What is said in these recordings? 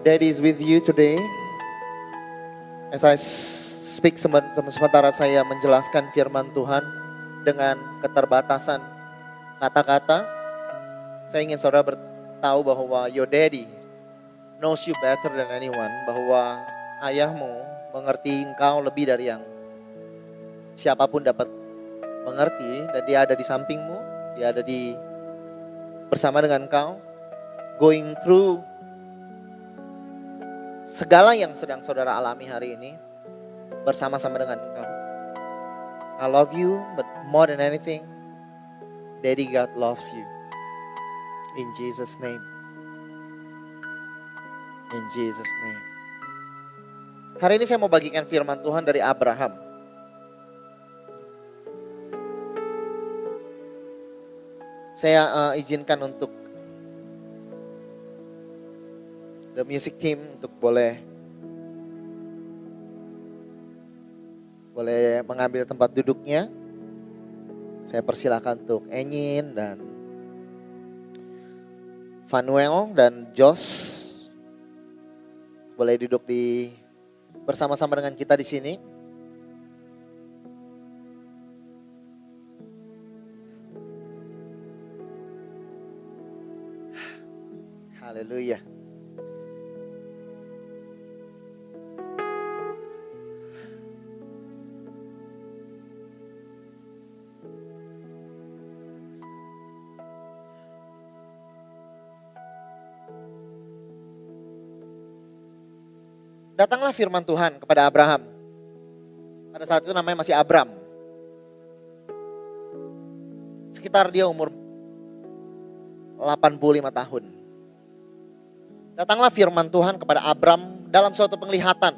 Daddy is with you today. As I speak sementara saya menjelaskan firman Tuhan dengan keterbatasan kata-kata, saya ingin saudara bertahu bahwa your daddy knows you better than anyone, bahwa ayahmu mengerti engkau lebih dari yang siapa pun dapat mengerti dan dia ada di sampingmu, dia ada di bersama dengan engkau, going through segala yang sedang saudara alami hari ini bersama-sama dengan engkau. I love you, but more than anything, Daddy God loves you. In Jesus' name. In Jesus' name. Hari ini saya mau bagikan firman Tuhan dari Abraham. Saya uh, izinkan untuk the music team untuk boleh boleh mengambil tempat duduknya. Saya persilakan untuk Enyin dan Vanuel dan Josh boleh duduk di bersama-sama dengan kita di sini. Haleluya. Datanglah firman Tuhan kepada Abraham. Pada saat itu namanya masih Abram. Sekitar dia umur 85 tahun. Datanglah firman Tuhan kepada Abram dalam suatu penglihatan.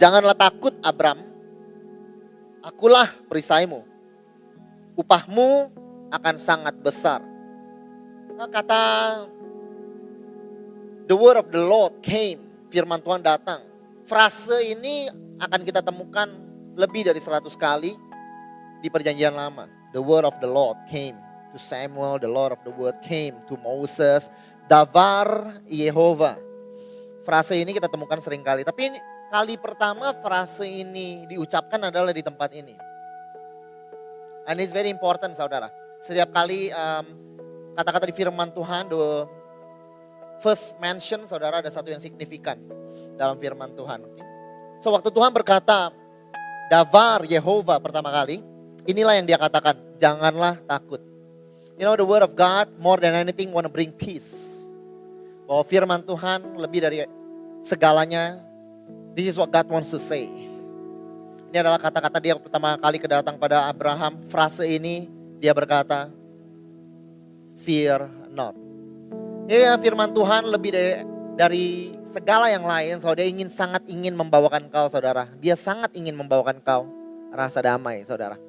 Janganlah takut Abram, akulah perisaimu. Upahmu akan sangat besar. Kata the word of the Lord came firman Tuhan datang. Frase ini akan kita temukan lebih dari 100 kali di perjanjian lama. The word of the Lord came to Samuel, the Lord of the word came to Moses, Davar Yehova. Frase ini kita temukan sering kali, tapi ini, kali pertama frase ini diucapkan adalah di tempat ini. And it's very important saudara. Setiap kali kata-kata um, di firman Tuhan, the first mention saudara ada satu yang signifikan dalam firman Tuhan. So waktu Tuhan berkata Davar Yehova pertama kali, inilah yang dia katakan, janganlah takut. You know the word of God more than anything wanna bring peace. Bahwa firman Tuhan lebih dari segalanya, this is what God wants to say. Ini adalah kata-kata dia pertama kali kedatang pada Abraham. Frase ini dia berkata, fear not. Ya firman Tuhan lebih dari, dari segala yang lain, saudara ingin sangat ingin membawakan kau saudara. Dia sangat ingin membawakan kau rasa damai saudara.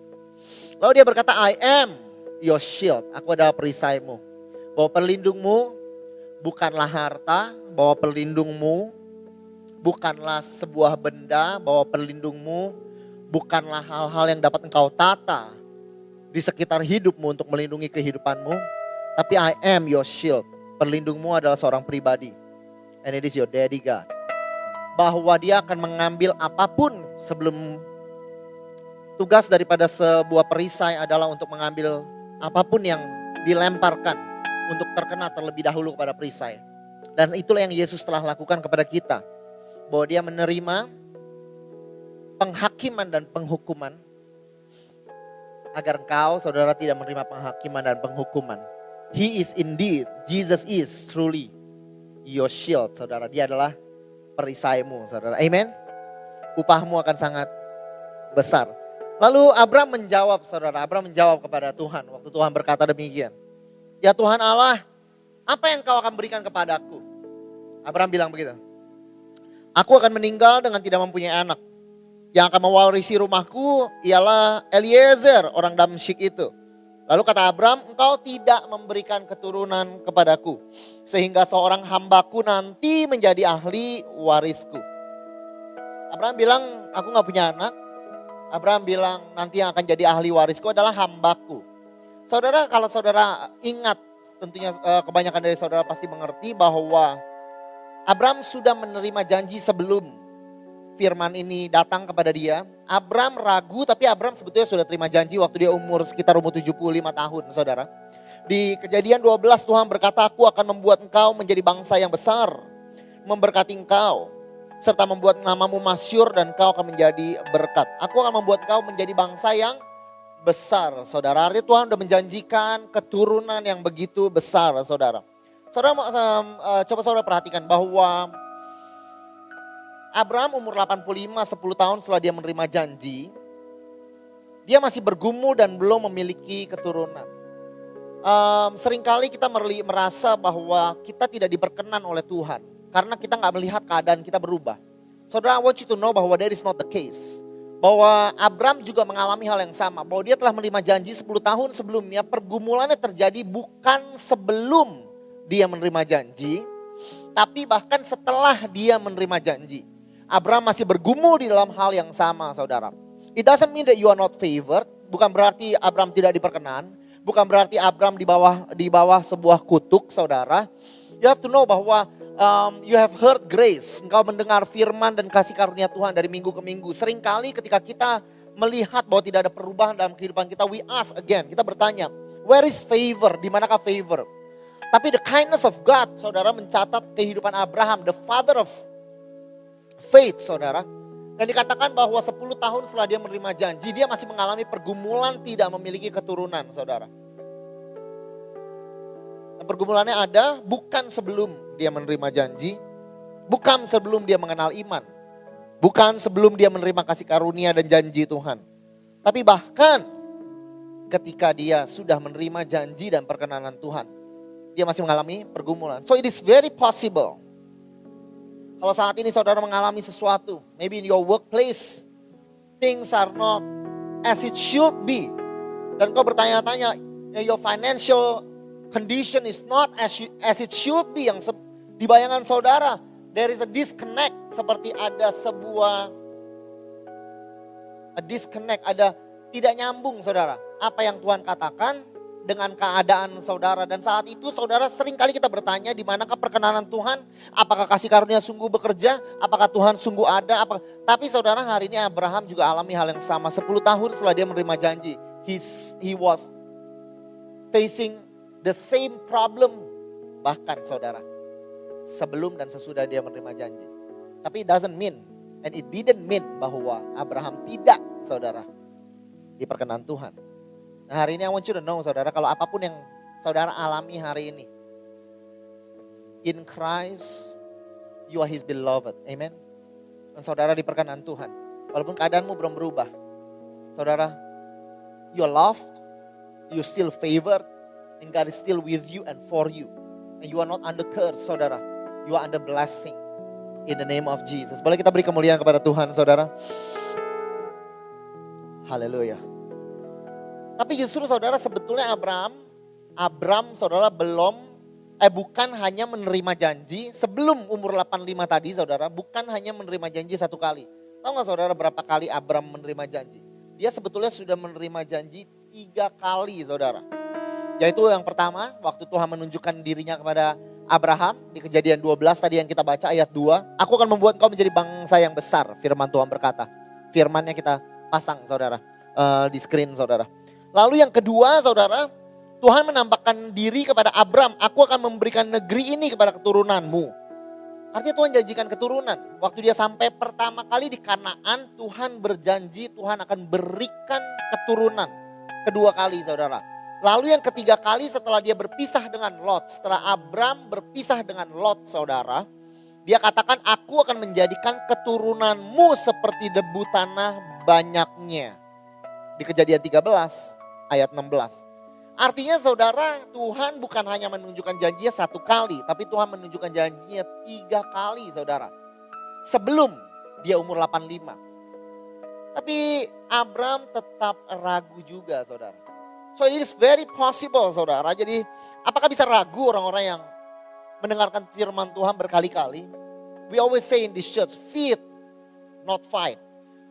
Lalu dia berkata, I am your shield. Aku adalah perisaimu. Bahwa perlindungmu bukanlah harta, bahwa perlindungmu bukanlah sebuah benda, bahwa perlindungmu bukanlah hal-hal yang dapat engkau tata di sekitar hidupmu untuk melindungi kehidupanmu. Tapi I am your shield. Perlindungmu adalah seorang pribadi. And it is your daddy God. Bahwa dia akan mengambil apa pun sebelum tugas daripada sebuah perisai adalah untuk mengambil apa pun yang dilemparkan untuk terkena terlebih dahulu kepada perisai. Dan itulah yang Yesus telah lakukan kepada kita. Bahwa dia menerima penghakiman dan penghukuman agar engkau saudara tidak menerima penghakiman dan penghukuman. He is indeed, Jesus is truly your shield, saudara. Dia adalah perisaimu, saudara. Amen. Upahmu akan sangat besar. Lalu Abraham menjawab, saudara. Abraham menjawab kepada Tuhan waktu Tuhan berkata demikian. Ya Tuhan Allah, apa yang kau akan berikan kepadaku? Abraham bilang begitu. Aku akan meninggal dengan tidak mempunyai anak. Yang akan mewarisi rumahku ialah Eliezer, orang Damsyik itu. Lalu kata Abraham, engkau tidak memberikan keturunan kepadaku. Sehingga seorang hambaku nanti menjadi ahli warisku. Abraham bilang, aku gak punya anak. Abraham bilang, nanti yang akan jadi ahli warisku adalah hambaku. Saudara, kalau saudara ingat, tentunya eh, kebanyakan dari saudara pasti mengerti bahwa Abraham sudah menerima janji sebelum firman ini datang kepada dia. Abram ragu tapi Abram sebetulnya sudah terima janji waktu dia umur sekitar umur 75 tahun saudara. Di kejadian 12 Tuhan berkata aku akan membuat engkau menjadi bangsa yang besar. Memberkati engkau. Serta membuat namamu masyur dan engkau akan menjadi berkat. Aku akan membuat engkau menjadi bangsa yang besar saudara. Artinya Tuhan sudah menjanjikan keturunan yang begitu besar saudara. Saudara uh, coba saudara perhatikan bahwa Abraham umur 85, 10 tahun setelah dia menerima janji, dia masih bergumul dan belum memiliki keturunan. Um, sering kali kita merasa bahwa kita tidak diperkenan oleh Tuhan karena kita nggak melihat keadaan kita berubah. Saudara, I want you to know bahwa that is not the case. Bahwa Abraham juga mengalami hal yang sama. Bahwa dia telah menerima janji 10 tahun sebelumnya. Pergumulannya terjadi bukan sebelum dia menerima janji. Tapi bahkan setelah dia menerima janji. Abraham masih bergumul di dalam hal yang sama saudara. It doesn't mean that you are not favored. Bukan berarti Abraham tidak diperkenan. Bukan berarti Abraham di bawah di bawah sebuah kutuk saudara. You have to know bahwa um, you have heard grace. Engkau mendengar firman dan kasih karunia Tuhan dari minggu ke minggu. Seringkali ketika kita melihat bahwa tidak ada perubahan dalam kehidupan kita, we ask again. Kita bertanya, where is favor? Di manakah favor? Tapi the kindness of God, saudara mencatat kehidupan Abraham, the father of faith saudara. Dan dikatakan bahwa 10 tahun setelah dia menerima janji, dia masih mengalami pergumulan tidak memiliki keturunan saudara. Dan pergumulannya ada bukan sebelum dia menerima janji, bukan sebelum dia mengenal iman. Bukan sebelum dia menerima kasih karunia dan janji Tuhan. Tapi bahkan ketika dia sudah menerima janji dan perkenanan Tuhan. Dia masih mengalami pergumulan. So it is very possible kalau saat ini saudara mengalami sesuatu, maybe in your workplace, things are not as it should be. Dan kau bertanya-tanya, your financial condition is not as, you, as it should be. Yang di bayangan saudara, there is a disconnect. Seperti ada sebuah a disconnect, ada tidak nyambung saudara. Apa yang Tuhan katakan dengan keadaan saudara. Dan saat itu saudara sering kali kita bertanya di manakah perkenanan Tuhan. Apakah kasih karunia sungguh bekerja? Apakah Tuhan sungguh ada? Apa? Tapi saudara hari ini Abraham juga alami hal yang sama. 10 tahun setelah dia menerima janji. He's, he was facing the same problem. Bahkan saudara. Sebelum dan sesudah dia menerima janji. Tapi it doesn't mean. And it didn't mean bahwa Abraham tidak saudara. Diperkenan Tuhan. Nah hari ini I want you to know saudara, kalau apa pun yang saudara alami hari ini. In Christ, you are his beloved. Amen. Dan saudara diperkenan Tuhan. Walaupun keadaanmu belum berubah. Saudara, you are loved, you still favored, and God is still with you and for you. And you are not under curse, saudara. You are under blessing. In the name of Jesus. Boleh kita beri kemuliaan kepada Tuhan, saudara. Haleluya. Tapi justru saudara sebetulnya Abraham, Abraham saudara belum, eh bukan hanya menerima janji sebelum umur 85 tadi saudara, bukan hanya menerima janji satu kali. Tahu nggak saudara berapa kali Abraham menerima janji? Dia sebetulnya sudah menerima janji tiga kali saudara. Yaitu yang pertama waktu Tuhan menunjukkan dirinya kepada Abraham di kejadian 12 tadi yang kita baca ayat 2. Aku akan membuat kau menjadi bangsa yang besar firman Tuhan berkata. Firmannya kita pasang saudara uh, di screen saudara. Lalu yang kedua saudara, Tuhan menampakkan diri kepada Abram, aku akan memberikan negeri ini kepada keturunanmu. Artinya Tuhan janjikan keturunan. Waktu dia sampai pertama kali di Kanaan, Tuhan berjanji Tuhan akan berikan keturunan. Kedua kali saudara. Lalu yang ketiga kali setelah dia berpisah dengan Lot, setelah Abram berpisah dengan Lot saudara, dia katakan aku akan menjadikan keturunanmu seperti debu tanah banyaknya. Di kejadian 13, ayat 16. Artinya saudara, Tuhan bukan hanya menunjukkan janjinya satu kali, tapi Tuhan menunjukkan janjinya tiga kali saudara. Sebelum dia umur 85. Tapi Abraham tetap ragu juga saudara. So it is very possible saudara. Jadi apakah bisa ragu orang-orang yang mendengarkan firman Tuhan berkali-kali? We always say in this church, feed, not fight.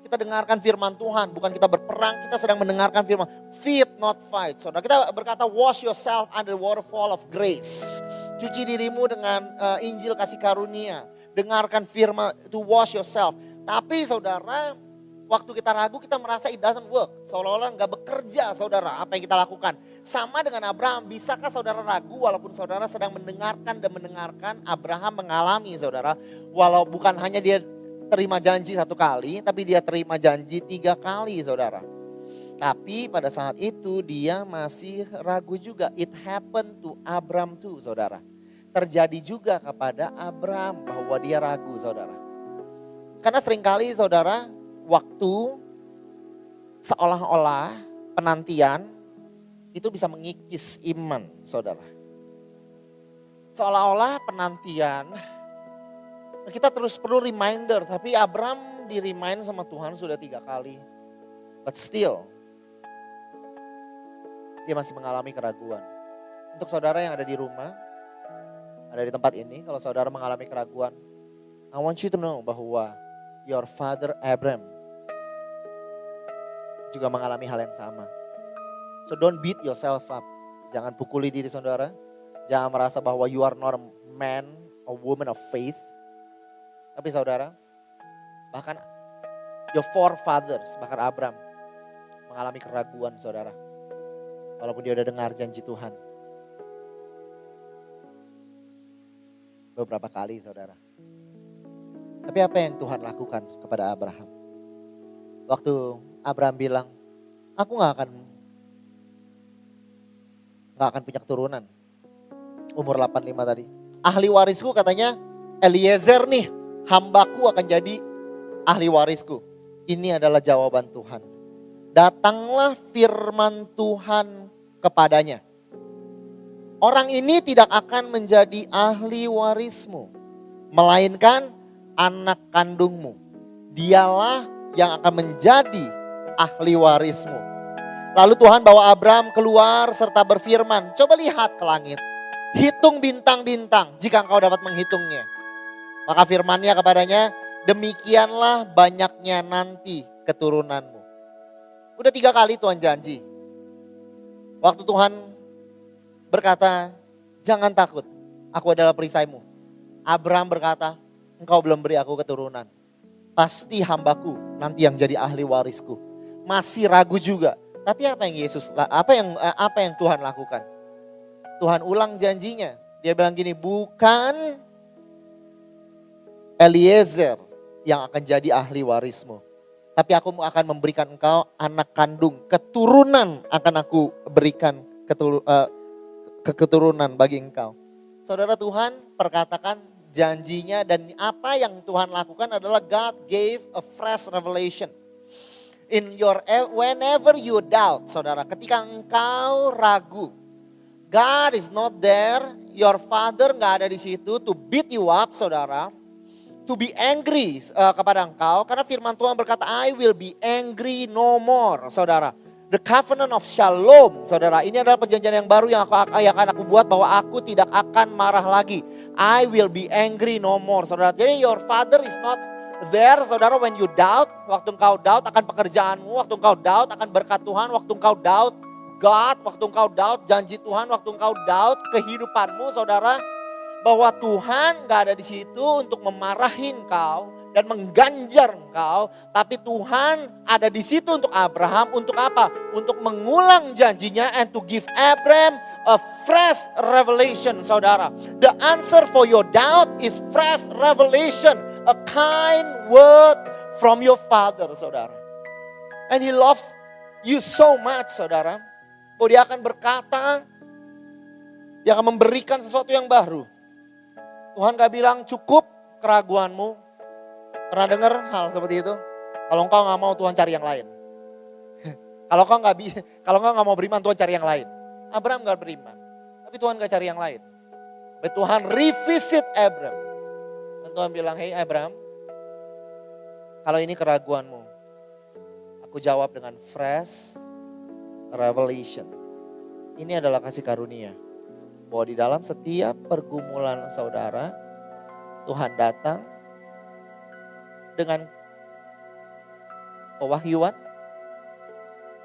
Kita dengarkan firman Tuhan, bukan kita berperang, kita sedang mendengarkan firman. Feed, not fight. Saudara, kita berkata wash yourself under the waterfall of grace. Cuci dirimu dengan uh, Injil kasih karunia. Dengarkan firman, to wash yourself. Tapi saudara, waktu kita ragu kita merasa it doesn't work. Seolah-olah nggak bekerja saudara apa yang kita lakukan. Sama dengan Abraham, bisakah saudara ragu walaupun saudara sedang mendengarkan dan mendengarkan Abraham mengalami saudara. Walau bukan hanya dia terima janji satu kali, tapi dia terima janji tiga kali saudara. Tapi pada saat itu dia masih ragu juga. It happened to Abraham too saudara. Terjadi juga kepada Abraham bahwa dia ragu saudara. Karena sering kali saudara waktu seolah-olah penantian itu bisa mengikis iman saudara. Seolah-olah penantian kita terus perlu reminder, tapi Abram di remind sama Tuhan sudah tiga kali. But still, dia masih mengalami keraguan. Untuk saudara yang ada di rumah, ada di tempat ini, kalau saudara mengalami keraguan, I want you to know bahwa your father Abram juga mengalami hal yang sama. So don't beat yourself up. Jangan pukuli diri saudara. Jangan merasa bahwa you are not a man, a woman of faith tapi saudara, bahkan your forefathers, bahkan Abraham mengalami keraguan saudara. Walaupun dia udah dengar janji Tuhan. Beberapa kali saudara. Tapi apa yang Tuhan lakukan kepada Abraham? Waktu Abraham bilang, aku gak akan gak akan punya keturunan. Umur 85 tadi. Ahli warisku katanya Eliezer nih hambaku akan jadi ahli warisku. Ini adalah jawaban Tuhan. Datanglah firman Tuhan kepadanya. Orang ini tidak akan menjadi ahli warismu. Melainkan anak kandungmu. Dialah yang akan menjadi ahli warismu. Lalu Tuhan bawa Abraham keluar serta berfirman, coba lihat ke langit. Hitung bintang-bintang jika engkau dapat menghitungnya. Maka firmannya kepadanya, demikianlah banyaknya nanti keturunanmu. Udah tiga kali Tuhan janji. Waktu Tuhan berkata, jangan takut, aku adalah perisaimu. Abraham berkata, engkau belum beri aku keturunan. Pasti hambaku nanti yang jadi ahli warisku. Masih ragu juga. Tapi apa yang Yesus, apa yang apa yang Tuhan lakukan? Tuhan ulang janjinya. Dia bilang gini, bukan Eliezer yang akan jadi ahli warismu. Tapi aku akan memberikan engkau anak kandung, keturunan akan aku berikan ketur, uh, keturunan bagi engkau. Saudara Tuhan perkatakan janjinya dan apa yang Tuhan lakukan adalah God gave a fresh revelation. In your whenever you doubt, saudara, ketika engkau ragu, God is not there, your father nggak ada di situ to beat you up, saudara to be angry uh, kepada engkau karena firman Tuhan berkata I will be angry no more saudara. The covenant of shalom saudara. Ini adalah perjanjian yang baru yang aku yang akan aku buat bahwa aku tidak akan marah lagi. I will be angry no more saudara. Jadi your father is not there saudara. When you doubt waktu engkau doubt akan pekerjaanmu waktu engkau doubt akan berkat Tuhan waktu engkau doubt God waktu engkau doubt janji Tuhan waktu engkau doubt kehidupanmu saudara bahwa Tuhan gak ada di situ untuk memarahin kau dan mengganjar engkau, tapi Tuhan ada di situ untuk Abraham untuk apa? Untuk mengulang janjinya and to give Abraham a fresh revelation, saudara. The answer for your doubt is fresh revelation, a kind word from your father, saudara. And he loves you so much, saudara. Oh, dia akan berkata, dia akan memberikan sesuatu yang baru. Tuhan gak bilang cukup keraguanmu. Pernah dengar hal seperti itu? Kalau engkau gak mau Tuhan cari yang lain. kalau engkau gak kalau engkau gak mau beriman Tuhan cari yang lain. Abraham gak beriman. Tapi Tuhan gak cari yang lain. Tapi Tuhan revisit Abraham. Dan Tuhan bilang, hey Abraham, kalau ini keraguanmu, aku jawab dengan fresh revelation. Ini adalah kasih karunia. Bahwa di dalam setiap pergumulan saudara, Tuhan datang dengan pewahyuan,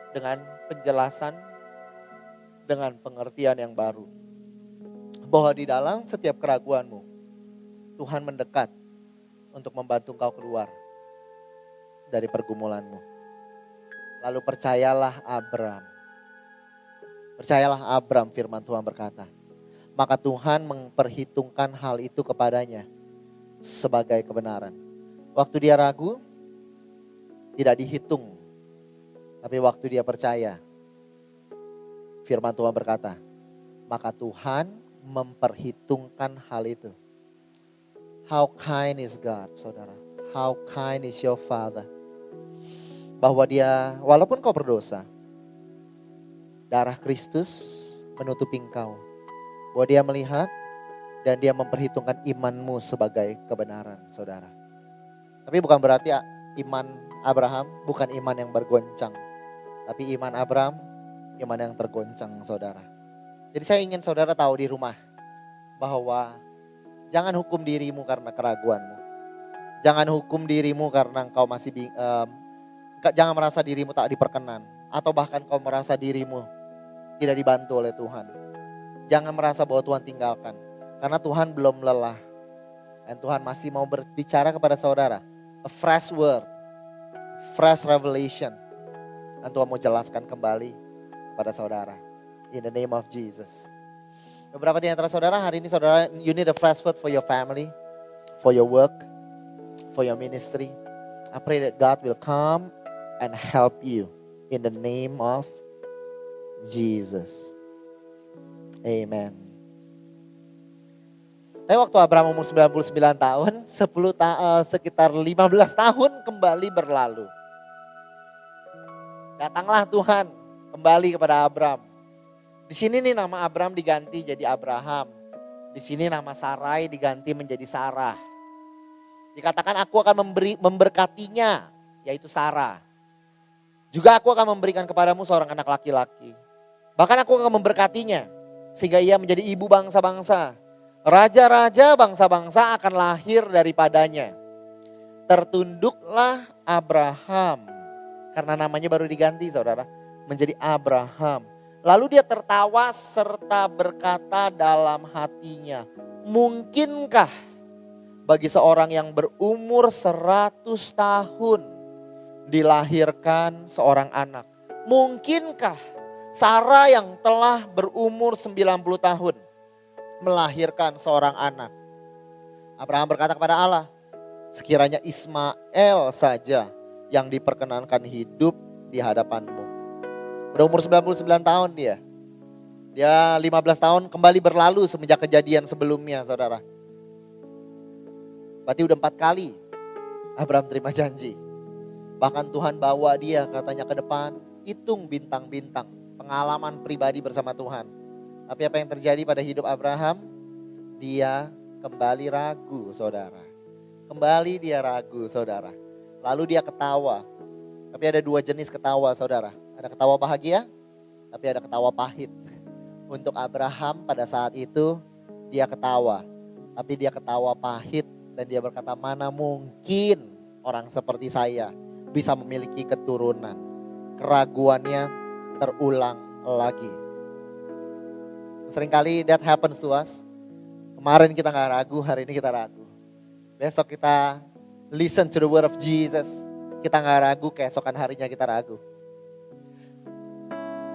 dengan penjelasan, dengan pengertian yang baru. Bahwa di dalam setiap keraguanmu, Tuhan mendekat untuk membantu kau keluar dari pergumulanmu. Lalu percayalah Abram. Percayalah Abram firman Tuhan berkata. Maka Tuhan memperhitungkan hal itu kepadanya sebagai kebenaran. Waktu dia ragu, tidak dihitung. Tapi waktu dia percaya, firman Tuhan berkata, maka Tuhan memperhitungkan hal itu. How kind is God, saudara. How kind is your Father. Bahwa dia, walaupun kau berdosa, darah Kristus menutupi engkau. Bahwa dia melihat dan dia memperhitungkan imanmu sebagai kebenaran, saudara. Tapi bukan berarti iman Abraham bukan iman yang bergoncang. Tapi iman Abraham, iman yang tergoncang saudara. Jadi saya ingin saudara tahu di rumah bahwa jangan hukum dirimu karena keraguanmu. Jangan hukum dirimu karena engkau masih di, um, jangan merasa dirimu tak diperkenan atau bahkan kau merasa dirimu tidak dibantu oleh Tuhan. Jangan merasa bahwa Tuhan tinggalkan karena Tuhan belum lelah. Dan Tuhan masih mau berbicara kepada saudara a fresh word, fresh revelation. Dan Tuhan mau jelaskan kembali kepada saudara. In the name of Jesus. Beberapa di antara saudara hari ini saudara you need a fresh word for your family, for your work, for your ministry. I pray that God will come and help you in the name of Jesus. Amen. Tapi waktu Abraham umur 99 tahun, 10 ta uh, sekitar 15 tahun kembali berlalu. Datanglah Tuhan kembali kepada Abraham. Di sini nih nama Abraham diganti jadi Abraham. Di sini nama Sarai diganti menjadi Sarah. Dikatakan aku akan memberi memberkatinya, yaitu Sarah. Juga aku akan memberikan kepadamu seorang anak laki-laki. Bahkan aku akan memberkatinya sehingga ia menjadi ibu bangsa-bangsa. Raja-raja bangsa-bangsa akan lahir daripadanya. Tertunduklah Abraham. Karena namanya baru diganti saudara. Menjadi Abraham. Lalu dia tertawa serta berkata dalam hatinya. Mungkinkah bagi seorang yang berumur 100 tahun dilahirkan seorang anak? Mungkinkah Sarah yang telah berumur 90 tahun melahirkan seorang anak. Abraham berkata kepada Allah, sekiranya Ismail saja yang diperkenankan hidup di hadapanmu. Berumur 99 tahun dia. Dia 15 tahun kembali berlalu semenjak kejadian sebelumnya saudara. Berarti udah empat kali Abraham terima janji. Bahkan Tuhan bawa dia katanya ke depan, hitung bintang-bintang. Pengalaman pribadi bersama Tuhan tapi apa yang terjadi pada hidup Abraham? Dia kembali ragu, saudara. Kembali dia ragu, saudara. Lalu dia ketawa. Tapi ada dua jenis ketawa, saudara. Ada ketawa bahagia, tapi ada ketawa pahit. Untuk Abraham pada saat itu dia ketawa. Tapi dia ketawa pahit dan dia berkata mana mungkin orang seperti saya bisa memiliki keturunan. Keraguannya terulang lagi. Seringkali that happens to us. Kemarin kita nggak ragu, hari ini kita ragu. Besok kita listen to the word of Jesus. Kita nggak ragu, keesokan harinya kita ragu.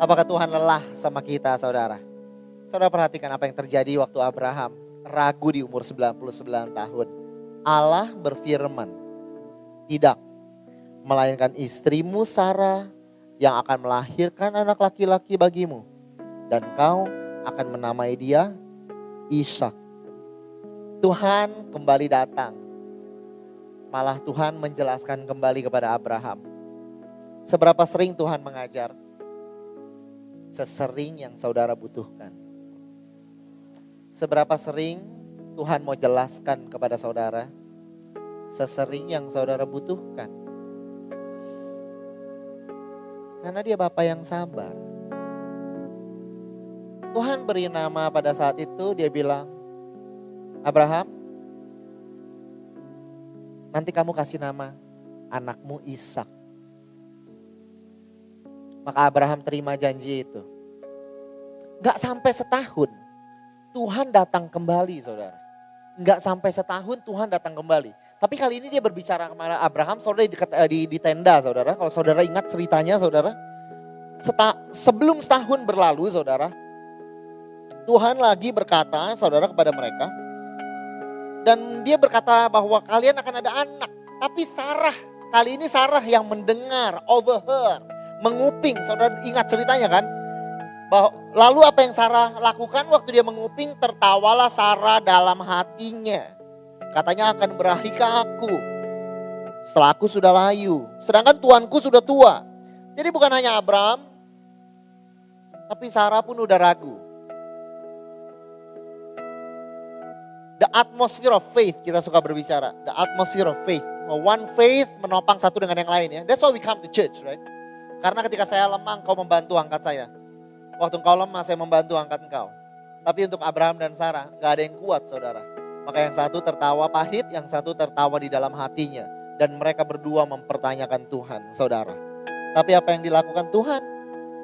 Apakah Tuhan lelah sama kita saudara? Saudara perhatikan apa yang terjadi waktu Abraham ragu di umur 99 tahun. Allah berfirman, tidak, melainkan istrimu Sarah yang akan melahirkan anak laki-laki bagimu. Dan kau akan menamai dia Ishak. Tuhan kembali datang. Malah Tuhan menjelaskan kembali kepada Abraham. Seberapa sering Tuhan mengajar? sesering yang saudara butuhkan. Seberapa sering Tuhan mau jelaskan kepada saudara, sesering yang saudara butuhkan. Karena dia Bapak yang sabar. Tuhan beri nama pada saat itu, dia bilang, Abraham, nanti kamu kasih nama anakmu Ishak. Maka Abraham terima janji itu. Gak sampai setahun, Tuhan datang kembali saudara. Gak sampai setahun Tuhan datang kembali. Tapi kali ini dia berbicara kepada Abraham, saudara di, eh, di, di tenda saudara. Kalau saudara ingat ceritanya saudara. Seta, sebelum setahun berlalu saudara. Tuhan lagi berkata saudara kepada mereka. Dan dia berkata bahwa kalian akan ada anak. Tapi Sarah, kali ini Sarah yang mendengar, overheard menguping. Saudara ingat ceritanya kan? Bahwa, lalu apa yang Sarah lakukan waktu dia menguping? Tertawalah Sarah dalam hatinya. Katanya akan berakhir ke aku. Setelah aku sudah layu. Sedangkan tuanku sudah tua. Jadi bukan hanya Abraham. Tapi Sarah pun udah ragu. The atmosphere of faith kita suka berbicara. The atmosphere of faith. One faith menopang satu dengan yang lain ya. That's why we come to church, right? Karena ketika saya lemah, engkau membantu angkat saya. Waktu engkau lemah, saya membantu angkat engkau. Tapi untuk Abraham dan Sarah, gak ada yang kuat saudara. Maka yang satu tertawa pahit, yang satu tertawa di dalam hatinya. Dan mereka berdua mempertanyakan Tuhan, saudara. Tapi apa yang dilakukan Tuhan?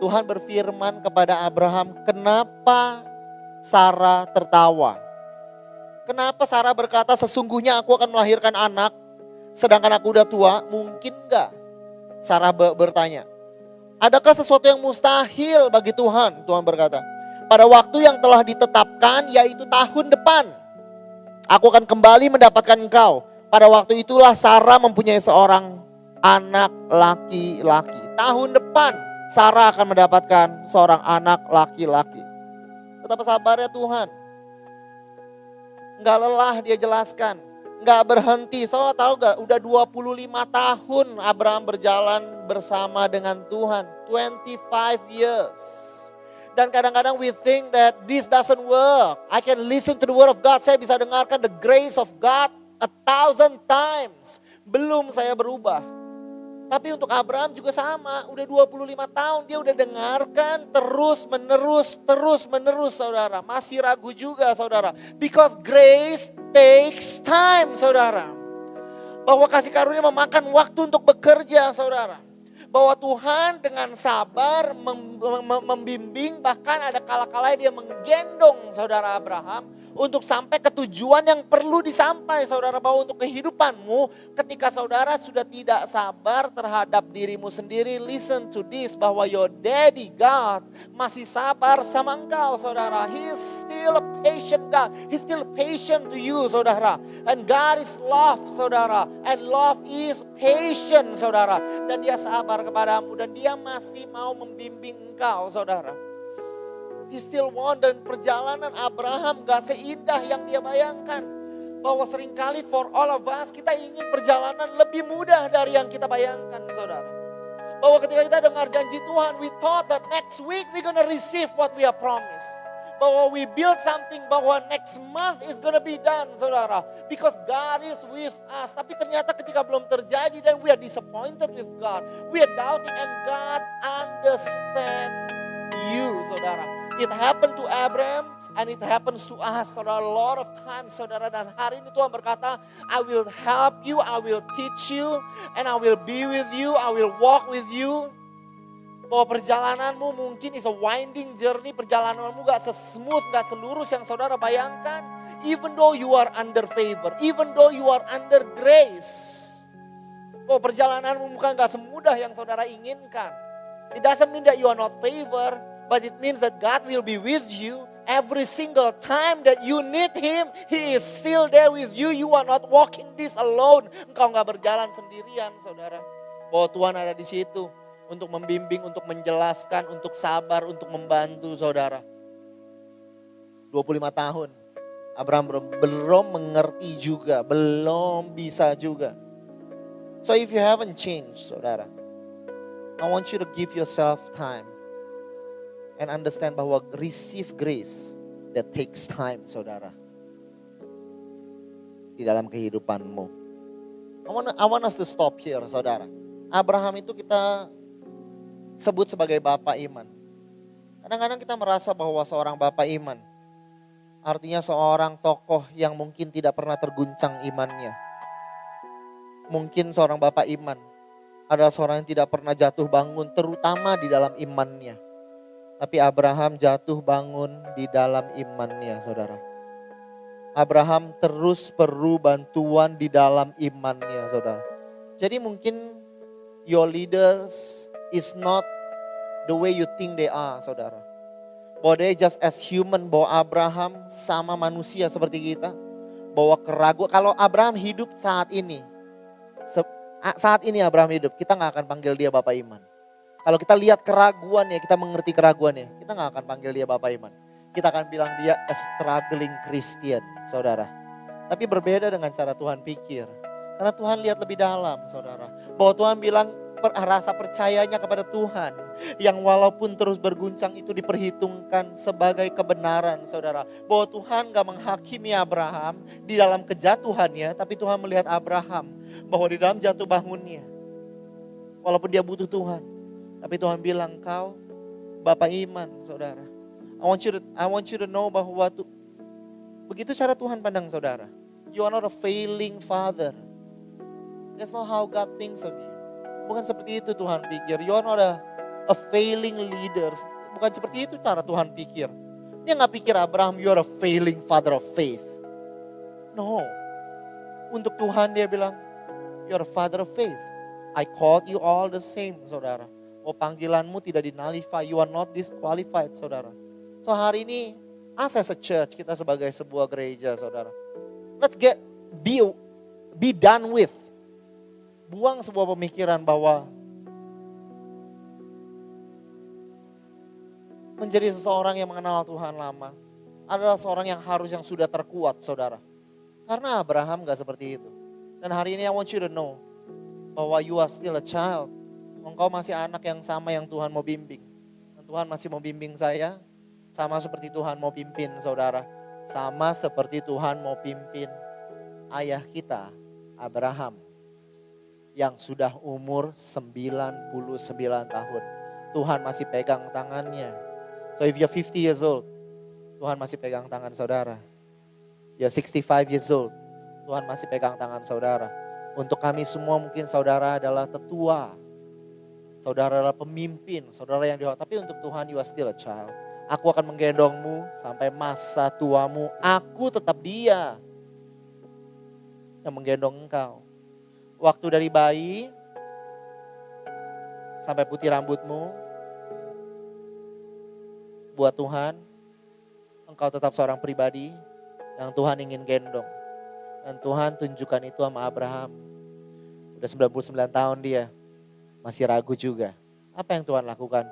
Tuhan berfirman kepada Abraham, kenapa Sarah tertawa? Kenapa Sarah berkata sesungguhnya aku akan melahirkan anak, sedangkan aku udah tua? Mungkin enggak? Sarah bertanya. Adakah sesuatu yang mustahil bagi Tuhan? Tuhan berkata, pada waktu yang telah ditetapkan yaitu tahun depan. Aku akan kembali mendapatkan engkau. Pada waktu itulah Sarah mempunyai seorang anak laki-laki. Tahun depan Sarah akan mendapatkan seorang anak laki-laki. Betapa sabarnya Tuhan. Enggak lelah dia jelaskan nggak berhenti. So tahu gak, udah 25 tahun Abraham berjalan bersama dengan Tuhan. 25 years. Dan kadang-kadang we think that this doesn't work. I can listen to the word of God. Saya bisa dengarkan the grace of God a thousand times. Belum saya berubah. Tapi untuk Abraham juga sama, udah 25 tahun dia udah dengarkan terus menerus, terus menerus saudara. Masih ragu juga saudara. Because grace takes time saudara. Bahwa kasih karunia memakan waktu untuk bekerja saudara. Bahwa Tuhan dengan sabar mem mem membimbing bahkan ada kala-kala dia menggendong saudara Abraham untuk sampai ke tujuan yang perlu disampai saudara bahwa untuk kehidupanmu. Ketika saudara sudah tidak sabar terhadap dirimu sendiri listen to this bahwa your daddy God masih sabar sama engkau saudara. He is still a patient God. He still patient to you saudara. And God is love saudara. And love is patient saudara. Dan dia sabar kepadamu dan dia masih mau membimbing engkau saudara. He still want dan perjalanan Abraham gak seindah yang dia bayangkan. Bahwa sering kali for all of us kita ingin perjalanan lebih mudah dari yang kita bayangkan saudara. Bahwa ketika kita dengar janji Tuhan, we thought that next week we gonna receive what we are promised. Bahwa we build something bahwa next month is gonna be done saudara. Because God is with us. Tapi ternyata ketika belum terjadi dan we are disappointed with God. We are doubting and God understands you saudara. It happened to Abraham and it happens to us saudara a lot of times saudara dan hari ini Tuhan berkata I will help you, I will teach you and I will be with you, I will walk with you bahwa perjalananmu mungkin is a winding journey, perjalananmu gak sesmooth, gak selurus yang saudara bayangkan. Even though you are under favor, even though you are under grace. Bahwa perjalananmu bukan gak semudah yang saudara inginkan. It doesn't mean that you are not favor, But it means that God will be with you every single time that you need Him. He is still there with you. You are not walking this alone. Engkau nggak berjalan sendirian, saudara. Bahwa Tuhan ada di situ untuk membimbing, untuk menjelaskan, untuk sabar, untuk membantu saudara. 25 tahun. Abraham belum, belum mengerti juga, belum bisa juga. So if you haven't changed, saudara, I want you to give yourself time and understand bahwa receive grace that takes time, saudara. Di dalam kehidupanmu. I want, I want us to stop here, saudara. Abraham itu kita sebut sebagai bapak iman. Kadang-kadang kita merasa bahwa seorang bapak iman artinya seorang tokoh yang mungkin tidak pernah terguncang imannya. Mungkin seorang bapak iman adalah seorang yang tidak pernah jatuh bangun terutama di dalam imannya. Tapi Abraham jatuh bangun di dalam imannya, saudara. Abraham terus perlu bantuan di dalam imannya, saudara. Jadi mungkin your leaders is not the way you think they are, saudara. Bahwa just as human, bahwa Abraham sama manusia seperti kita. Bahwa keraguan, kalau Abraham hidup saat ini, saat ini Abraham hidup, kita nggak akan panggil dia Bapak Iman. Kalau kita lihat keraguannya, kita mengerti keraguannya, kita nggak akan panggil dia Bapak Iman. Kita akan bilang dia a struggling Christian, saudara. Tapi berbeda dengan cara Tuhan pikir. Karena Tuhan lihat lebih dalam, saudara. Bahwa Tuhan bilang rasa percayanya kepada Tuhan. Yang walaupun terus berguncang itu diperhitungkan sebagai kebenaran, saudara. Bahwa Tuhan gak menghakimi Abraham di dalam kejatuhannya, tapi Tuhan melihat Abraham. Bahwa di dalam jatuh bangunnya. Walaupun dia butuh Tuhan, tapi Tuhan bilang kau Bapak iman, saudara. I want you to, I want you to know bahwa tu, begitu cara Tuhan pandang saudara. You are not a failing father. That's not how God thinks of you. Bukan seperti itu Tuhan pikir. You are not a, a failing leader. Bukan seperti itu cara Tuhan pikir. Dia nggak pikir Abraham, you are a failing father of faith. No. Untuk Tuhan dia bilang, you are a father of faith. I called you all the same, saudara. Oh panggilanmu tidak dinalify, you are not disqualified saudara. So hari ini, as a church, kita sebagai sebuah gereja saudara. Let's get, be, be done with. Buang sebuah pemikiran bahwa menjadi seseorang yang mengenal Tuhan lama adalah seorang yang harus yang sudah terkuat saudara. Karena Abraham gak seperti itu. Dan hari ini I want you to know bahwa you are still a child engkau masih anak yang sama yang Tuhan mau bimbing. Dan Tuhan masih mau bimbing saya, sama seperti Tuhan mau pimpin saudara. Sama seperti Tuhan mau pimpin ayah kita, Abraham. Yang sudah umur 99 tahun. Tuhan masih pegang tangannya. So if you're 50 years old, Tuhan masih pegang tangan saudara. You're 65 years old, Tuhan masih pegang tangan saudara. Untuk kami semua mungkin saudara adalah tetua, Saudara adalah pemimpin, saudara yang dihormati. Tapi untuk Tuhan you are still a child. Aku akan menggendongmu sampai masa tuamu. Aku tetap dia yang menggendong engkau. Waktu dari bayi sampai putih rambutmu. Buat Tuhan, engkau tetap seorang pribadi yang Tuhan ingin gendong. Dan Tuhan tunjukkan itu sama Abraham. Udah 99 tahun dia masih ragu juga. Apa yang Tuhan lakukan?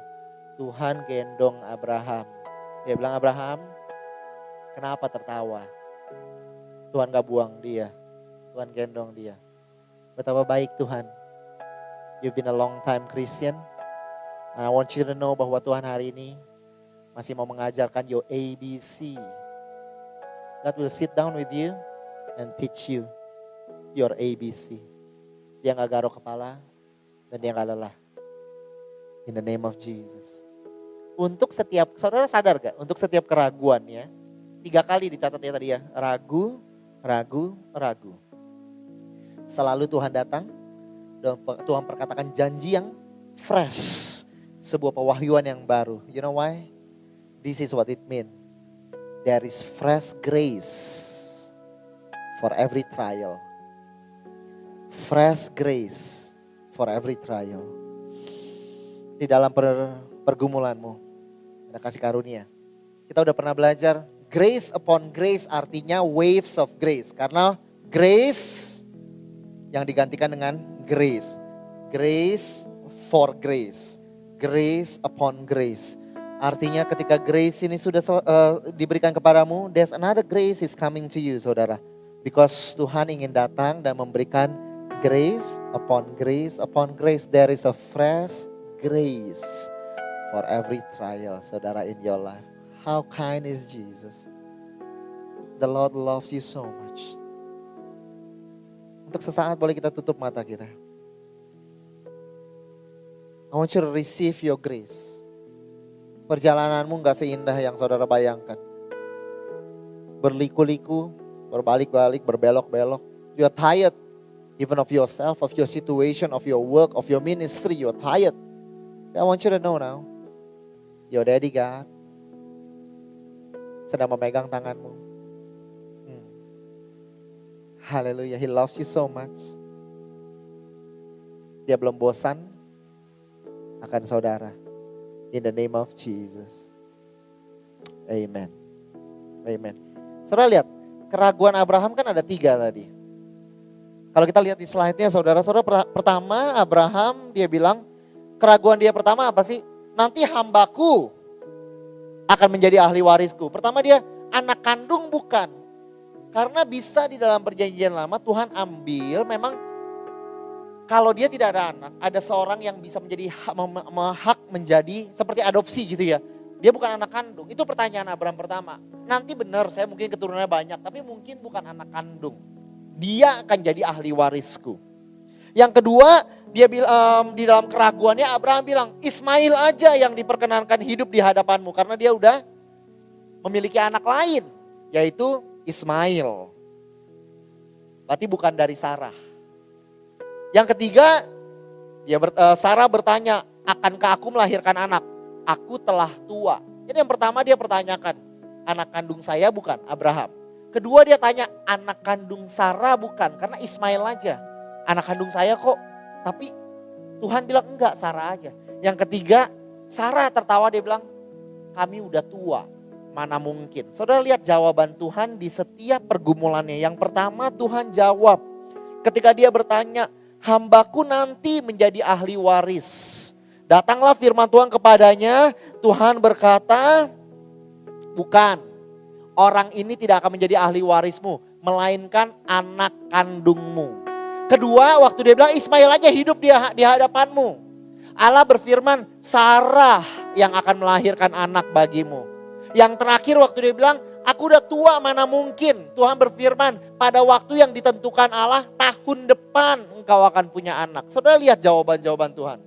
Tuhan gendong Abraham. Dia bilang, Abraham, kenapa tertawa? Tuhan gak buang dia. Tuhan gendong dia. Betapa baik Tuhan. You've been a long time Christian. And I want you to know bahwa Tuhan hari ini masih mau mengajarkan your ABC. God will sit down with you and teach you your ABC. Dia gak garuk kepala, dan dia gak lelah. In the name of Jesus. Untuk setiap, saudara sadar gak? Untuk setiap keraguan ya, tiga kali dicatat ya tadi ya, ragu, ragu, ragu. Selalu Tuhan datang, dan Tuhan perkatakan janji yang fresh. Sebuah pewahyuan yang baru. You know why? This is what it mean. There is fresh grace for every trial. Fresh grace for every trial. Di dalam per, pergumulanmu, ada kasih karunia. Kita udah pernah belajar, grace upon grace artinya waves of grace. Karena grace yang digantikan dengan grace. Grace for grace. Grace upon grace. Artinya ketika grace ini sudah uh, diberikan kepadamu, there's another grace is coming to you saudara. Because Tuhan ingin datang dan memberikan grace upon grace upon grace. There is a fresh grace for every trial, saudara, in your life. How kind is Jesus? The Lord loves you so much. Untuk sesaat boleh kita tutup mata kita. I want you to receive your grace. Perjalananmu gak seindah yang saudara bayangkan. Berliku-liku, berbalik-balik, berbelok-belok. You are tired even of yourself, of your situation, of your work, of your ministry. You are tired. I want you to know now, your daddy God sedang memegang tanganmu. Hmm. Haleluya, He loves you so much. Dia belum bosan akan saudara. In the name of Jesus. Amen. Amen. Saudara lihat, keraguan Abraham kan ada tiga tadi. Kalau kita lihat di slide-nya saudara-saudara, pertama Abraham dia bilang, keraguan dia pertama apa sih? Nanti hambaku akan menjadi ahli warisku. Pertama dia anak kandung bukan. Karena bisa di dalam perjanjian lama Tuhan ambil memang kalau dia tidak ada anak, ada seorang yang bisa menjadi hak, menjadi seperti adopsi gitu ya. Dia bukan anak kandung. Itu pertanyaan Abraham pertama. Nanti benar saya mungkin keturunannya banyak, tapi mungkin bukan anak kandung. Dia akan jadi ahli warisku. Yang kedua, dia bilang di dalam keraguannya Abraham bilang, Ismail aja yang diperkenankan hidup di hadapanmu karena dia udah memiliki anak lain, yaitu Ismail. Berarti bukan dari Sarah. Yang ketiga, dia ber, uh, Sarah bertanya, akankah aku melahirkan anak? Aku telah tua. Jadi yang pertama dia pertanyakan, anak kandung saya bukan Abraham. Kedua dia tanya, anak kandung Sarah bukan, karena Ismail aja. Anak kandung saya kok, tapi Tuhan bilang enggak Sarah aja. Yang ketiga, Sarah tertawa dia bilang, kami udah tua, mana mungkin. Saudara lihat jawaban Tuhan di setiap pergumulannya. Yang pertama Tuhan jawab, ketika dia bertanya, hambaku nanti menjadi ahli waris. Datanglah firman Tuhan kepadanya, Tuhan berkata, bukan, orang ini tidak akan menjadi ahli warismu, melainkan anak kandungmu. Kedua, waktu dia bilang Ismail aja hidup di, di hadapanmu. Allah berfirman, Sarah yang akan melahirkan anak bagimu. Yang terakhir waktu dia bilang, aku udah tua mana mungkin. Tuhan berfirman, pada waktu yang ditentukan Allah, tahun depan engkau akan punya anak. Saudara lihat jawaban-jawaban Tuhan.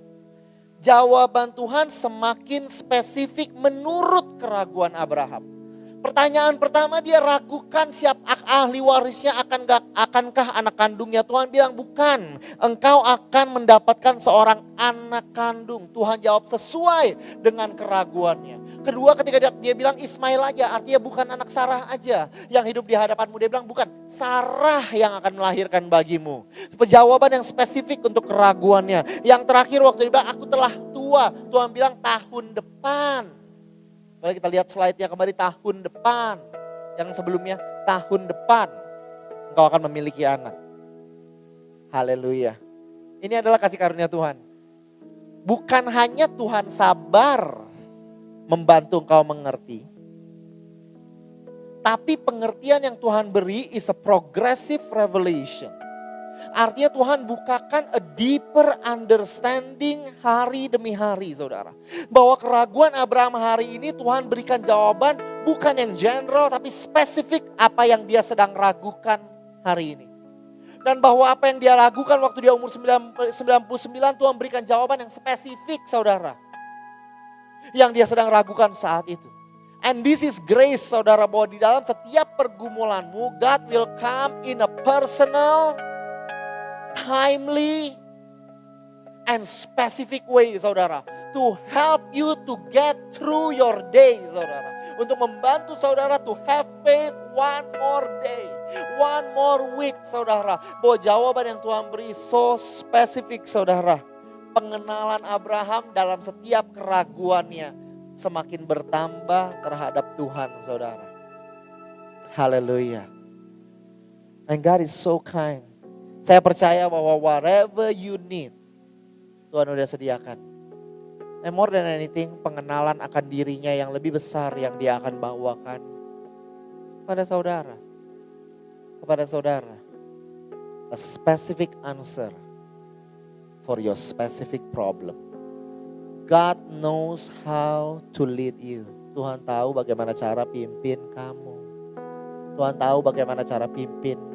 Jawaban Tuhan semakin spesifik menurut keraguan Abraham. Pertanyaan pertama dia ragukan siap ahli warisnya akan akankah anak kandungnya. Tuhan bilang bukan. Engkau akan mendapatkan seorang anak kandung. Tuhan jawab sesuai dengan keraguannya. Kedua ketika dia, dia bilang Ismail aja artinya bukan anak Sarah aja yang hidup di hadapanmu. Dia bilang bukan Sarah yang akan melahirkan bagimu. Jawaban yang spesifik untuk keraguannya. Yang terakhir waktu dia bilang aku telah tua. Tuhan bilang tahun depan Mari kita lihat slide-nya kembali tahun depan. Yang sebelumnya tahun depan engkau akan memiliki anak. Haleluya. Ini adalah kasih karunia Tuhan. Bukan hanya Tuhan sabar membantu engkau mengerti. Tapi pengertian yang Tuhan beri is a progressive revelation. Artinya Tuhan bukakan a deeper understanding hari demi hari saudara. Bahwa keraguan Abraham hari ini Tuhan berikan jawaban bukan yang general tapi spesifik apa yang dia sedang ragukan hari ini. Dan bahwa apa yang dia ragukan waktu dia umur 99 Tuhan berikan jawaban yang spesifik saudara. Yang dia sedang ragukan saat itu. And this is grace saudara bahwa di dalam setiap pergumulanmu God will come in a personal timely and specific way saudara. To help you to get through your day saudara. Untuk membantu saudara to have faith one more day. One more week saudara. Bahwa jawaban yang Tuhan beri so spesifik saudara. Pengenalan Abraham dalam setiap keraguannya semakin bertambah terhadap Tuhan saudara. Haleluya. And God is so kind. Saya percaya bahwa whatever you need, Tuhan udah sediakan. And more than anything, pengenalan akan dirinya yang lebih besar yang dia akan bawakan pada saudara. Kepada saudara. A specific answer for your specific problem. God knows how to lead you. Tuhan tahu bagaimana cara pimpin kamu. Tuhan tahu bagaimana cara pimpin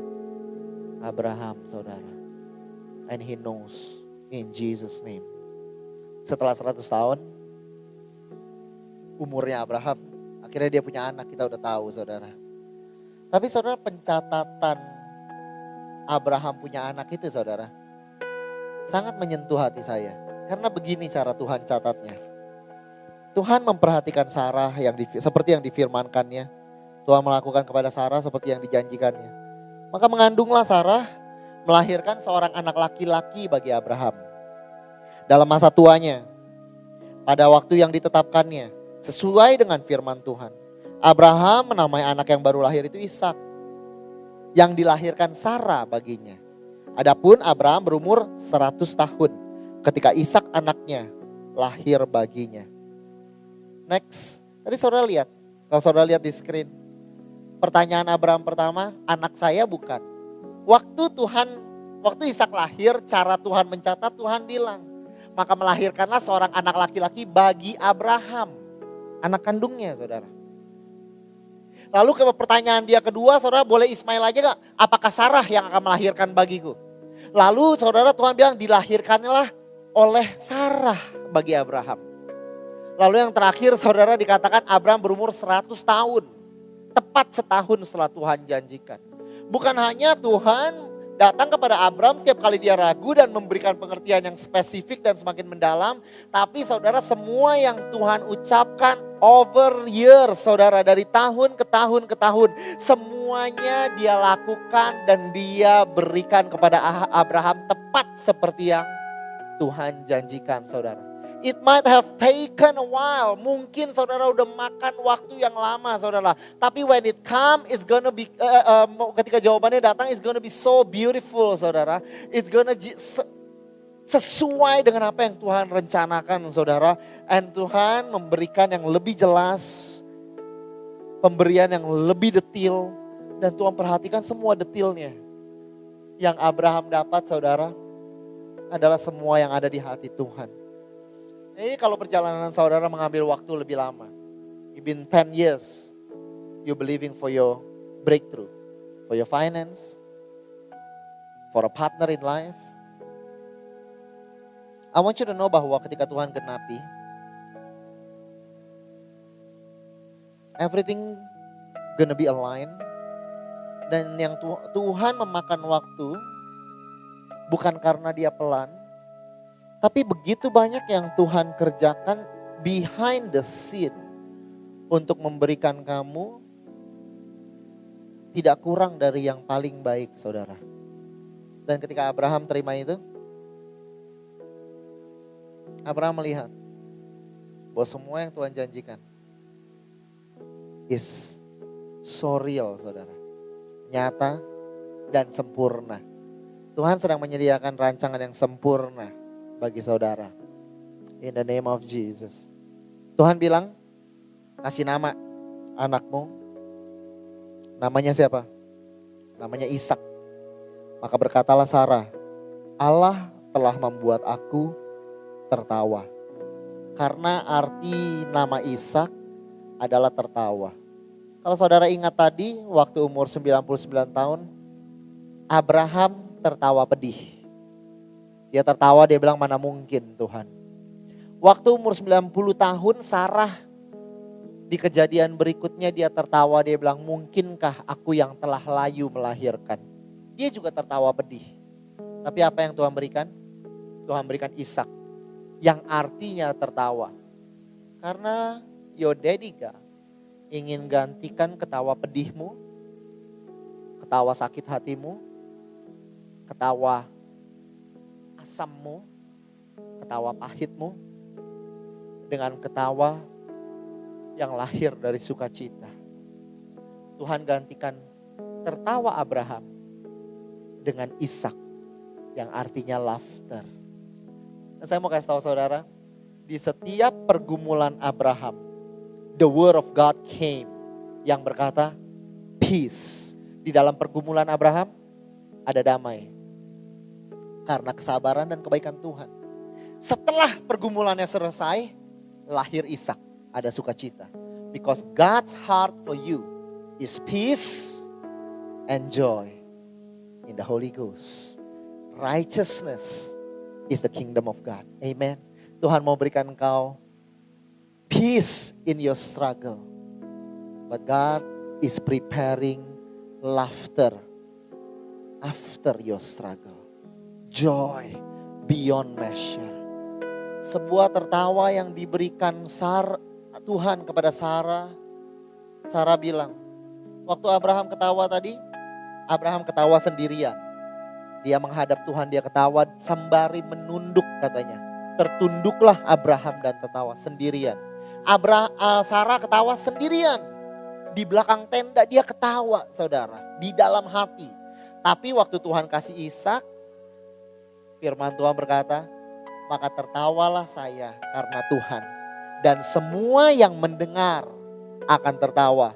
Abraham, saudara. And he knows in Jesus name. Setelah 100 tahun, umurnya Abraham, akhirnya dia punya anak, kita udah tahu saudara. Tapi saudara pencatatan Abraham punya anak itu saudara, sangat menyentuh hati saya. Karena begini cara Tuhan catatnya. Tuhan memperhatikan Sarah yang seperti yang difirmankannya. Tuhan melakukan kepada Sarah seperti yang dijanjikannya. Maka mengandunglah Sarah melahirkan seorang anak laki-laki bagi Abraham. Dalam masa tuanya, pada waktu yang ditetapkannya, sesuai dengan firman Tuhan. Abraham menamai anak yang baru lahir itu Ishak. Yang dilahirkan Sarah baginya. Adapun Abraham berumur 100 tahun ketika Ishak anaknya lahir baginya. Next, tadi saudara lihat, kalau saudara lihat di screen. Pertanyaan Abraham pertama, anak saya bukan. Waktu Tuhan, waktu Ishak lahir, cara Tuhan mencatat, Tuhan bilang, maka melahirkanlah seorang anak laki-laki bagi Abraham anak kandungnya saudara. Lalu ke pertanyaan dia kedua, saudara boleh Ismail aja gak? Apakah Sarah yang akan melahirkan bagiku? Lalu saudara Tuhan bilang dilahirkanlah oleh Sarah bagi Abraham. Lalu yang terakhir saudara dikatakan Abraham berumur 100 tahun. Tepat setahun setelah Tuhan janjikan. Bukan hanya Tuhan datang kepada Abraham setiap kali dia ragu dan memberikan pengertian yang spesifik dan semakin mendalam. Tapi saudara semua yang Tuhan ucapkan over years saudara dari tahun ke tahun ke tahun. Semuanya dia lakukan dan dia berikan kepada Abraham tepat seperti yang Tuhan janjikan saudara. It might have taken a while. Mungkin saudara udah makan waktu yang lama saudara. Tapi when it come, it's gonna be, uh, uh, ketika jawabannya datang, it's gonna be so beautiful saudara. It's gonna sesuai dengan apa yang Tuhan rencanakan saudara. And Tuhan memberikan yang lebih jelas. Pemberian yang lebih detail. Dan Tuhan perhatikan semua detailnya. Yang Abraham dapat saudara adalah semua yang ada di hati Tuhan. Ini kalau perjalanan saudara mengambil waktu lebih lama. You've been 10 years. You believing for your breakthrough. For your finance. For a partner in life. I want you to know bahwa ketika Tuhan genapi. Everything gonna be aligned. Dan yang Tuhan memakan waktu. Bukan karena dia pelan tapi begitu banyak yang Tuhan kerjakan behind the scene untuk memberikan kamu tidak kurang dari yang paling baik, saudara. Dan ketika Abraham terima itu, Abraham melihat bahwa semua yang Tuhan janjikan is so real, saudara. Nyata dan sempurna. Tuhan sedang menyediakan rancangan yang sempurna bagi saudara. In the name of Jesus. Tuhan bilang, kasih nama anakmu. Namanya siapa? Namanya Ishak. Maka berkatalah Sarah, Allah telah membuat aku tertawa. Karena arti nama Ishak adalah tertawa. Kalau saudara ingat tadi waktu umur 99 tahun, Abraham tertawa pedih. Dia tertawa, dia bilang mana mungkin Tuhan. Waktu umur 90 tahun Sarah di kejadian berikutnya dia tertawa, dia bilang mungkinkah aku yang telah layu melahirkan. Dia juga tertawa pedih. Tapi apa yang Tuhan berikan? Tuhan berikan Ishak yang artinya tertawa. Karena God ingin gantikan ketawa pedihmu, ketawa sakit hatimu, ketawa asammu, ketawa pahitmu, dengan ketawa yang lahir dari sukacita. Tuhan gantikan tertawa Abraham dengan Ishak yang artinya laughter. Dan saya mau kasih tahu saudara, di setiap pergumulan Abraham, the word of God came yang berkata peace. Di dalam pergumulan Abraham ada damai karena kesabaran dan kebaikan Tuhan. Setelah pergumulannya selesai, lahir Ishak. Ada sukacita. Because God's heart for you is peace and joy in the Holy Ghost. Righteousness is the kingdom of God. Amen. Tuhan mau berikan engkau peace in your struggle. But God is preparing laughter after your struggle. Joy beyond measure. Sebuah tertawa yang diberikan Sar Tuhan kepada Sarah. Sarah bilang, waktu Abraham ketawa tadi, Abraham ketawa sendirian. Dia menghadap Tuhan, dia ketawa sembari menunduk katanya. Tertunduklah Abraham dan tertawa sendirian. Abra, uh, Sarah ketawa sendirian. Di belakang tenda dia ketawa saudara. Di dalam hati. Tapi waktu Tuhan kasih Ishak, firman Tuhan berkata, maka tertawalah saya karena Tuhan. Dan semua yang mendengar akan tertawa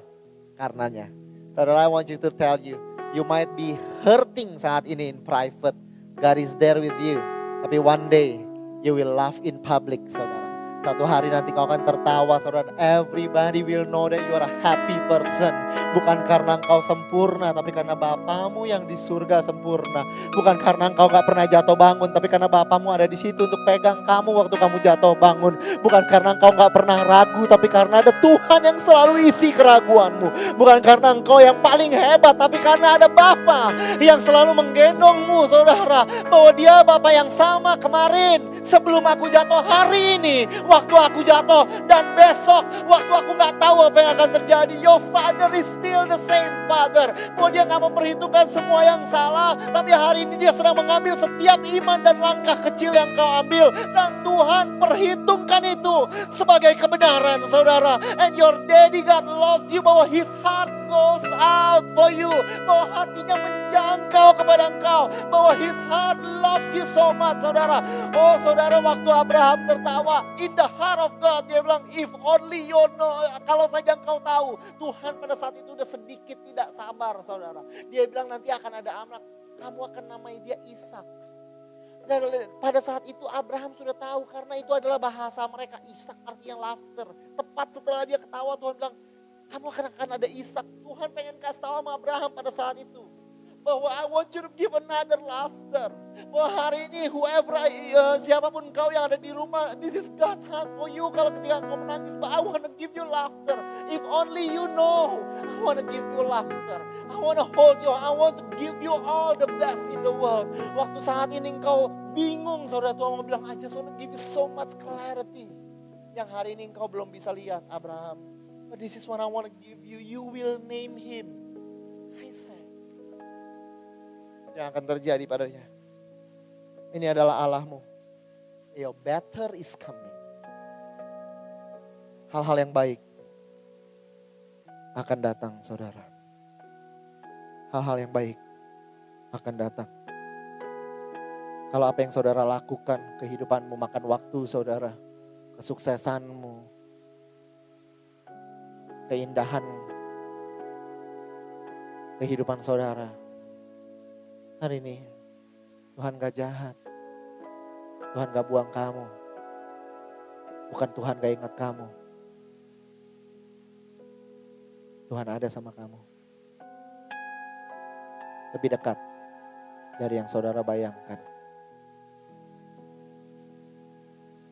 karenanya. Saudara, I want you to tell you, you might be hurting saat ini in private. God is there with you. Tapi one day, you will laugh in public, saudara. Satu hari nanti kau akan tertawa saudara. Everybody will know that you are a happy person. Bukan karena engkau sempurna, tapi karena Bapamu yang di surga sempurna. Bukan karena engkau gak pernah jatuh bangun, tapi karena Bapamu ada di situ untuk pegang kamu waktu kamu jatuh bangun. Bukan karena engkau gak pernah ragu, tapi karena ada Tuhan yang selalu isi keraguanmu. Bukan karena engkau yang paling hebat, tapi karena ada Bapa yang selalu menggendongmu saudara. Bahwa dia Bapa yang sama kemarin sebelum aku jatuh hari ini waktu aku jatuh dan besok waktu aku nggak tahu apa yang akan terjadi. Your father is still the same father. Bahwa dia nggak memperhitungkan semua yang salah, tapi hari ini dia sedang mengambil setiap iman dan langkah kecil yang kau ambil dan Tuhan perhitungkan itu sebagai kebenaran, saudara. And your daddy God loves you bahwa His heart goes out for you, bahwa hatinya menjangkau kepada engkau, bahwa His heart loves you so much, saudara. Oh, saudara, waktu Abraham tertawa, in the heart of God. Dia bilang, if only you know, kalau saja engkau tahu, Tuhan pada saat itu udah sedikit tidak sabar saudara. Dia bilang nanti akan ada anak, kamu akan namai dia Ishak. Dan pada saat itu Abraham sudah tahu karena itu adalah bahasa mereka. Ishak artinya laughter. Tepat setelah dia ketawa Tuhan bilang, kamu akan ada Ishak. Tuhan pengen kasih tahu sama Abraham pada saat itu bahwa I want you to give another laughter. Bahwa hari ini whoever uh, siapa pun kau yang ada di rumah, this is God's heart for you. Kalau ketika kau menangis, but I want to give you laughter. If only you know, I want to give you laughter. I want to hold you. I want to give you all the best in the world. Waktu saat ini kau bingung, saudara Tuhan mau bilang, I just want to give you so much clarity. Yang hari ini kau belum bisa lihat, Abraham. But this is what I want to give you. You will name him Isaac yang akan terjadi padanya. Ini adalah Allahmu. Your better is coming. Hal-hal yang baik akan datang saudara. Hal-hal yang baik akan datang. Kalau apa yang saudara lakukan, kehidupanmu makan waktu saudara, kesuksesanmu, keindahan kehidupan saudara, Hari ini Tuhan gak jahat. Tuhan gak buang kamu. Bukan Tuhan gak ingat kamu. Tuhan ada sama kamu. Lebih dekat dari yang saudara bayangkan.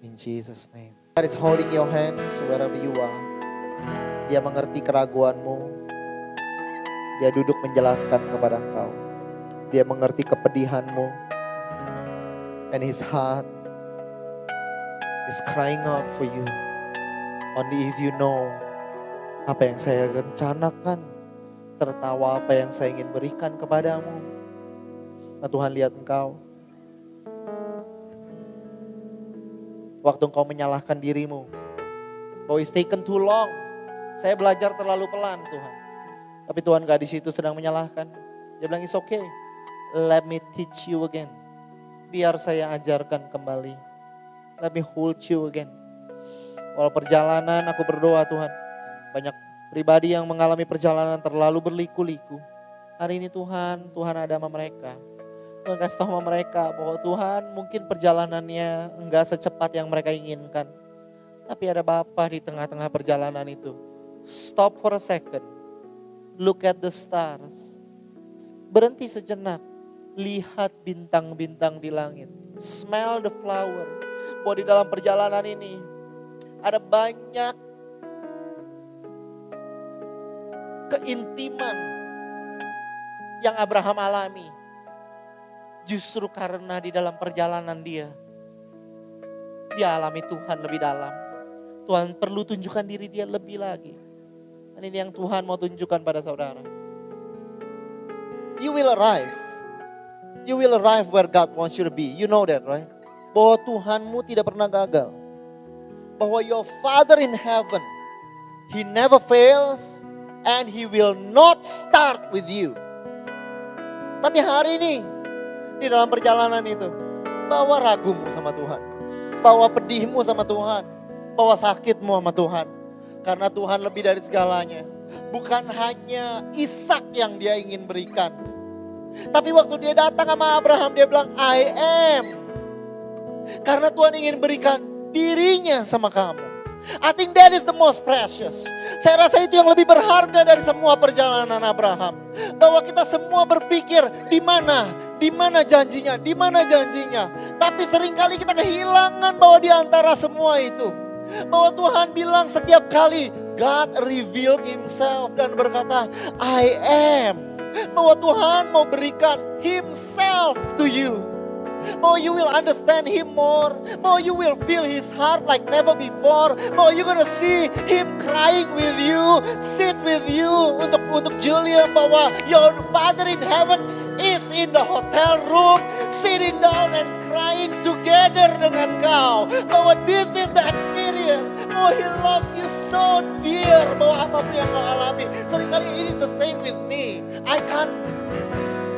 In Jesus name. God is holding your hands wherever you are. Dia mengerti keraguanmu. Dia duduk menjelaskan kepada engkau. Dia mengerti kepedihanmu. And his heart is crying out for you. Only if you know apa yang saya rencanakan. Tertawa apa yang saya ingin berikan kepadamu. Nah, Tuhan lihat engkau. Waktu engkau menyalahkan dirimu. Oh, it's taken too long. Saya belajar terlalu pelan Tuhan. Tapi Tuhan gak di situ sedang menyalahkan. Dia bilang, it's okay Let me teach you again. Biar saya ajarkan kembali. Let me hold you again. Walau perjalanan aku berdoa Tuhan. Banyak pribadi yang mengalami perjalanan terlalu berliku-liku. Hari ini Tuhan, Tuhan ada sama mereka. Tuhan kasih tahu sama mereka bahwa Tuhan mungkin perjalanannya enggak secepat yang mereka inginkan. Tapi ada Bapa di tengah-tengah perjalanan itu. Stop for a second. Look at the stars. Berhenti sejenak. Lihat bintang-bintang di langit. Smell the flower. Bahwa di dalam perjalanan ini ada banyak keintiman yang Abraham alami Justru karena di dalam perjalanan dia, dia alami Tuhan lebih dalam. Tuhan perlu tunjukkan diri dia lebih lagi. Dan ini yang Tuhan mau tunjukkan pada saudara. You will arrive. You will arrive where God wants you to be. You know that, right? Bahwa Tuhanmu tidak pernah gagal. Bahwa your Father in heaven, He never fails and He will not start with you. Tapi hari ini di dalam perjalanan itu. Bawa ragumu sama Tuhan. Bawa pedihmu sama Tuhan. Bawa sakitmu sama Tuhan. Karena Tuhan lebih dari segalanya. Bukan hanya Ishak yang dia ingin berikan. Tapi waktu dia datang sama Abraham dia bilang I am. Karena Tuhan ingin berikan dirinya sama kamu. I think that is the most precious. Saya rasa itu yang lebih berharga dari semua perjalanan Abraham. Bahwa kita semua berpikir di mana di mana janjinya? Di mana janjinya? Tapi sering kali kita kehilangan bahwa di antara semua itu. Bahwa Tuhan bilang setiap kali God revealed himself dan berkata, I am. Bahwa Tuhan mau berikan himself to you. Bahwa you will understand him more. Bahwa you will feel his heart like never before. Bahwa you gonna see him crying with you, sit with you untuk untuk Julia bahwa your father in heaven is in the hotel room sitting down and crying together dengan kau. Bahwa this is the experience. Bahwa he loves you so dear. Bahwa apa pun yang kau alami. Seringkali it is the same with me. I can't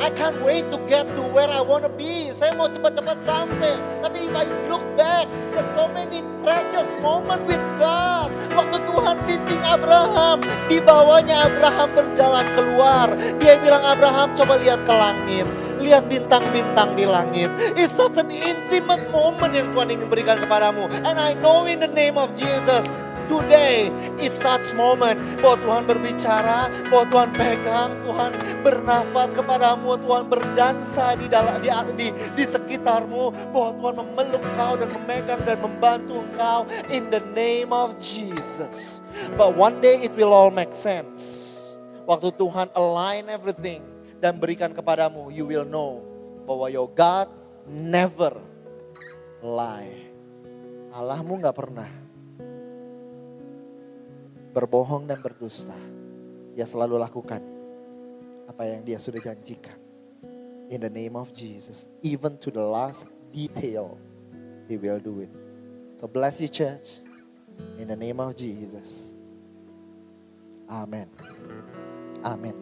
I can't wait to get to where I want to be. Saya mau cepat-cepat sampai. Tapi if I look back, there's so many precious moment with God. Waktu Tuhan bimbing Abraham, di bawahnya Abraham berjalan keluar. Dia bilang Abraham coba lihat ke langit. Lihat bintang-bintang di langit. It's such an intimate moment yang Tuhan ingin berikan kepadamu. And I know in the name of Jesus, Today is such moment bahwa Tuhan berbicara, bahwa Tuhan pegang, Tuhan bernafas kepadamu, Tuhan berdansa di dalam di, di, di sekitarmu, bahwa Tuhan memeluk kau dan memegang dan membantu engkau in the name of Jesus. But one day it will all make sense. Waktu Tuhan align everything dan berikan kepadamu, you will know bahwa your God never lie. Allahmu nggak pernah berbohong dan berdusta. Dia selalu lakukan apa yang dia sudah janjikan. In the name of Jesus, even to the last detail, He will do it. So bless you church, in the name of Jesus. Amen. Amen.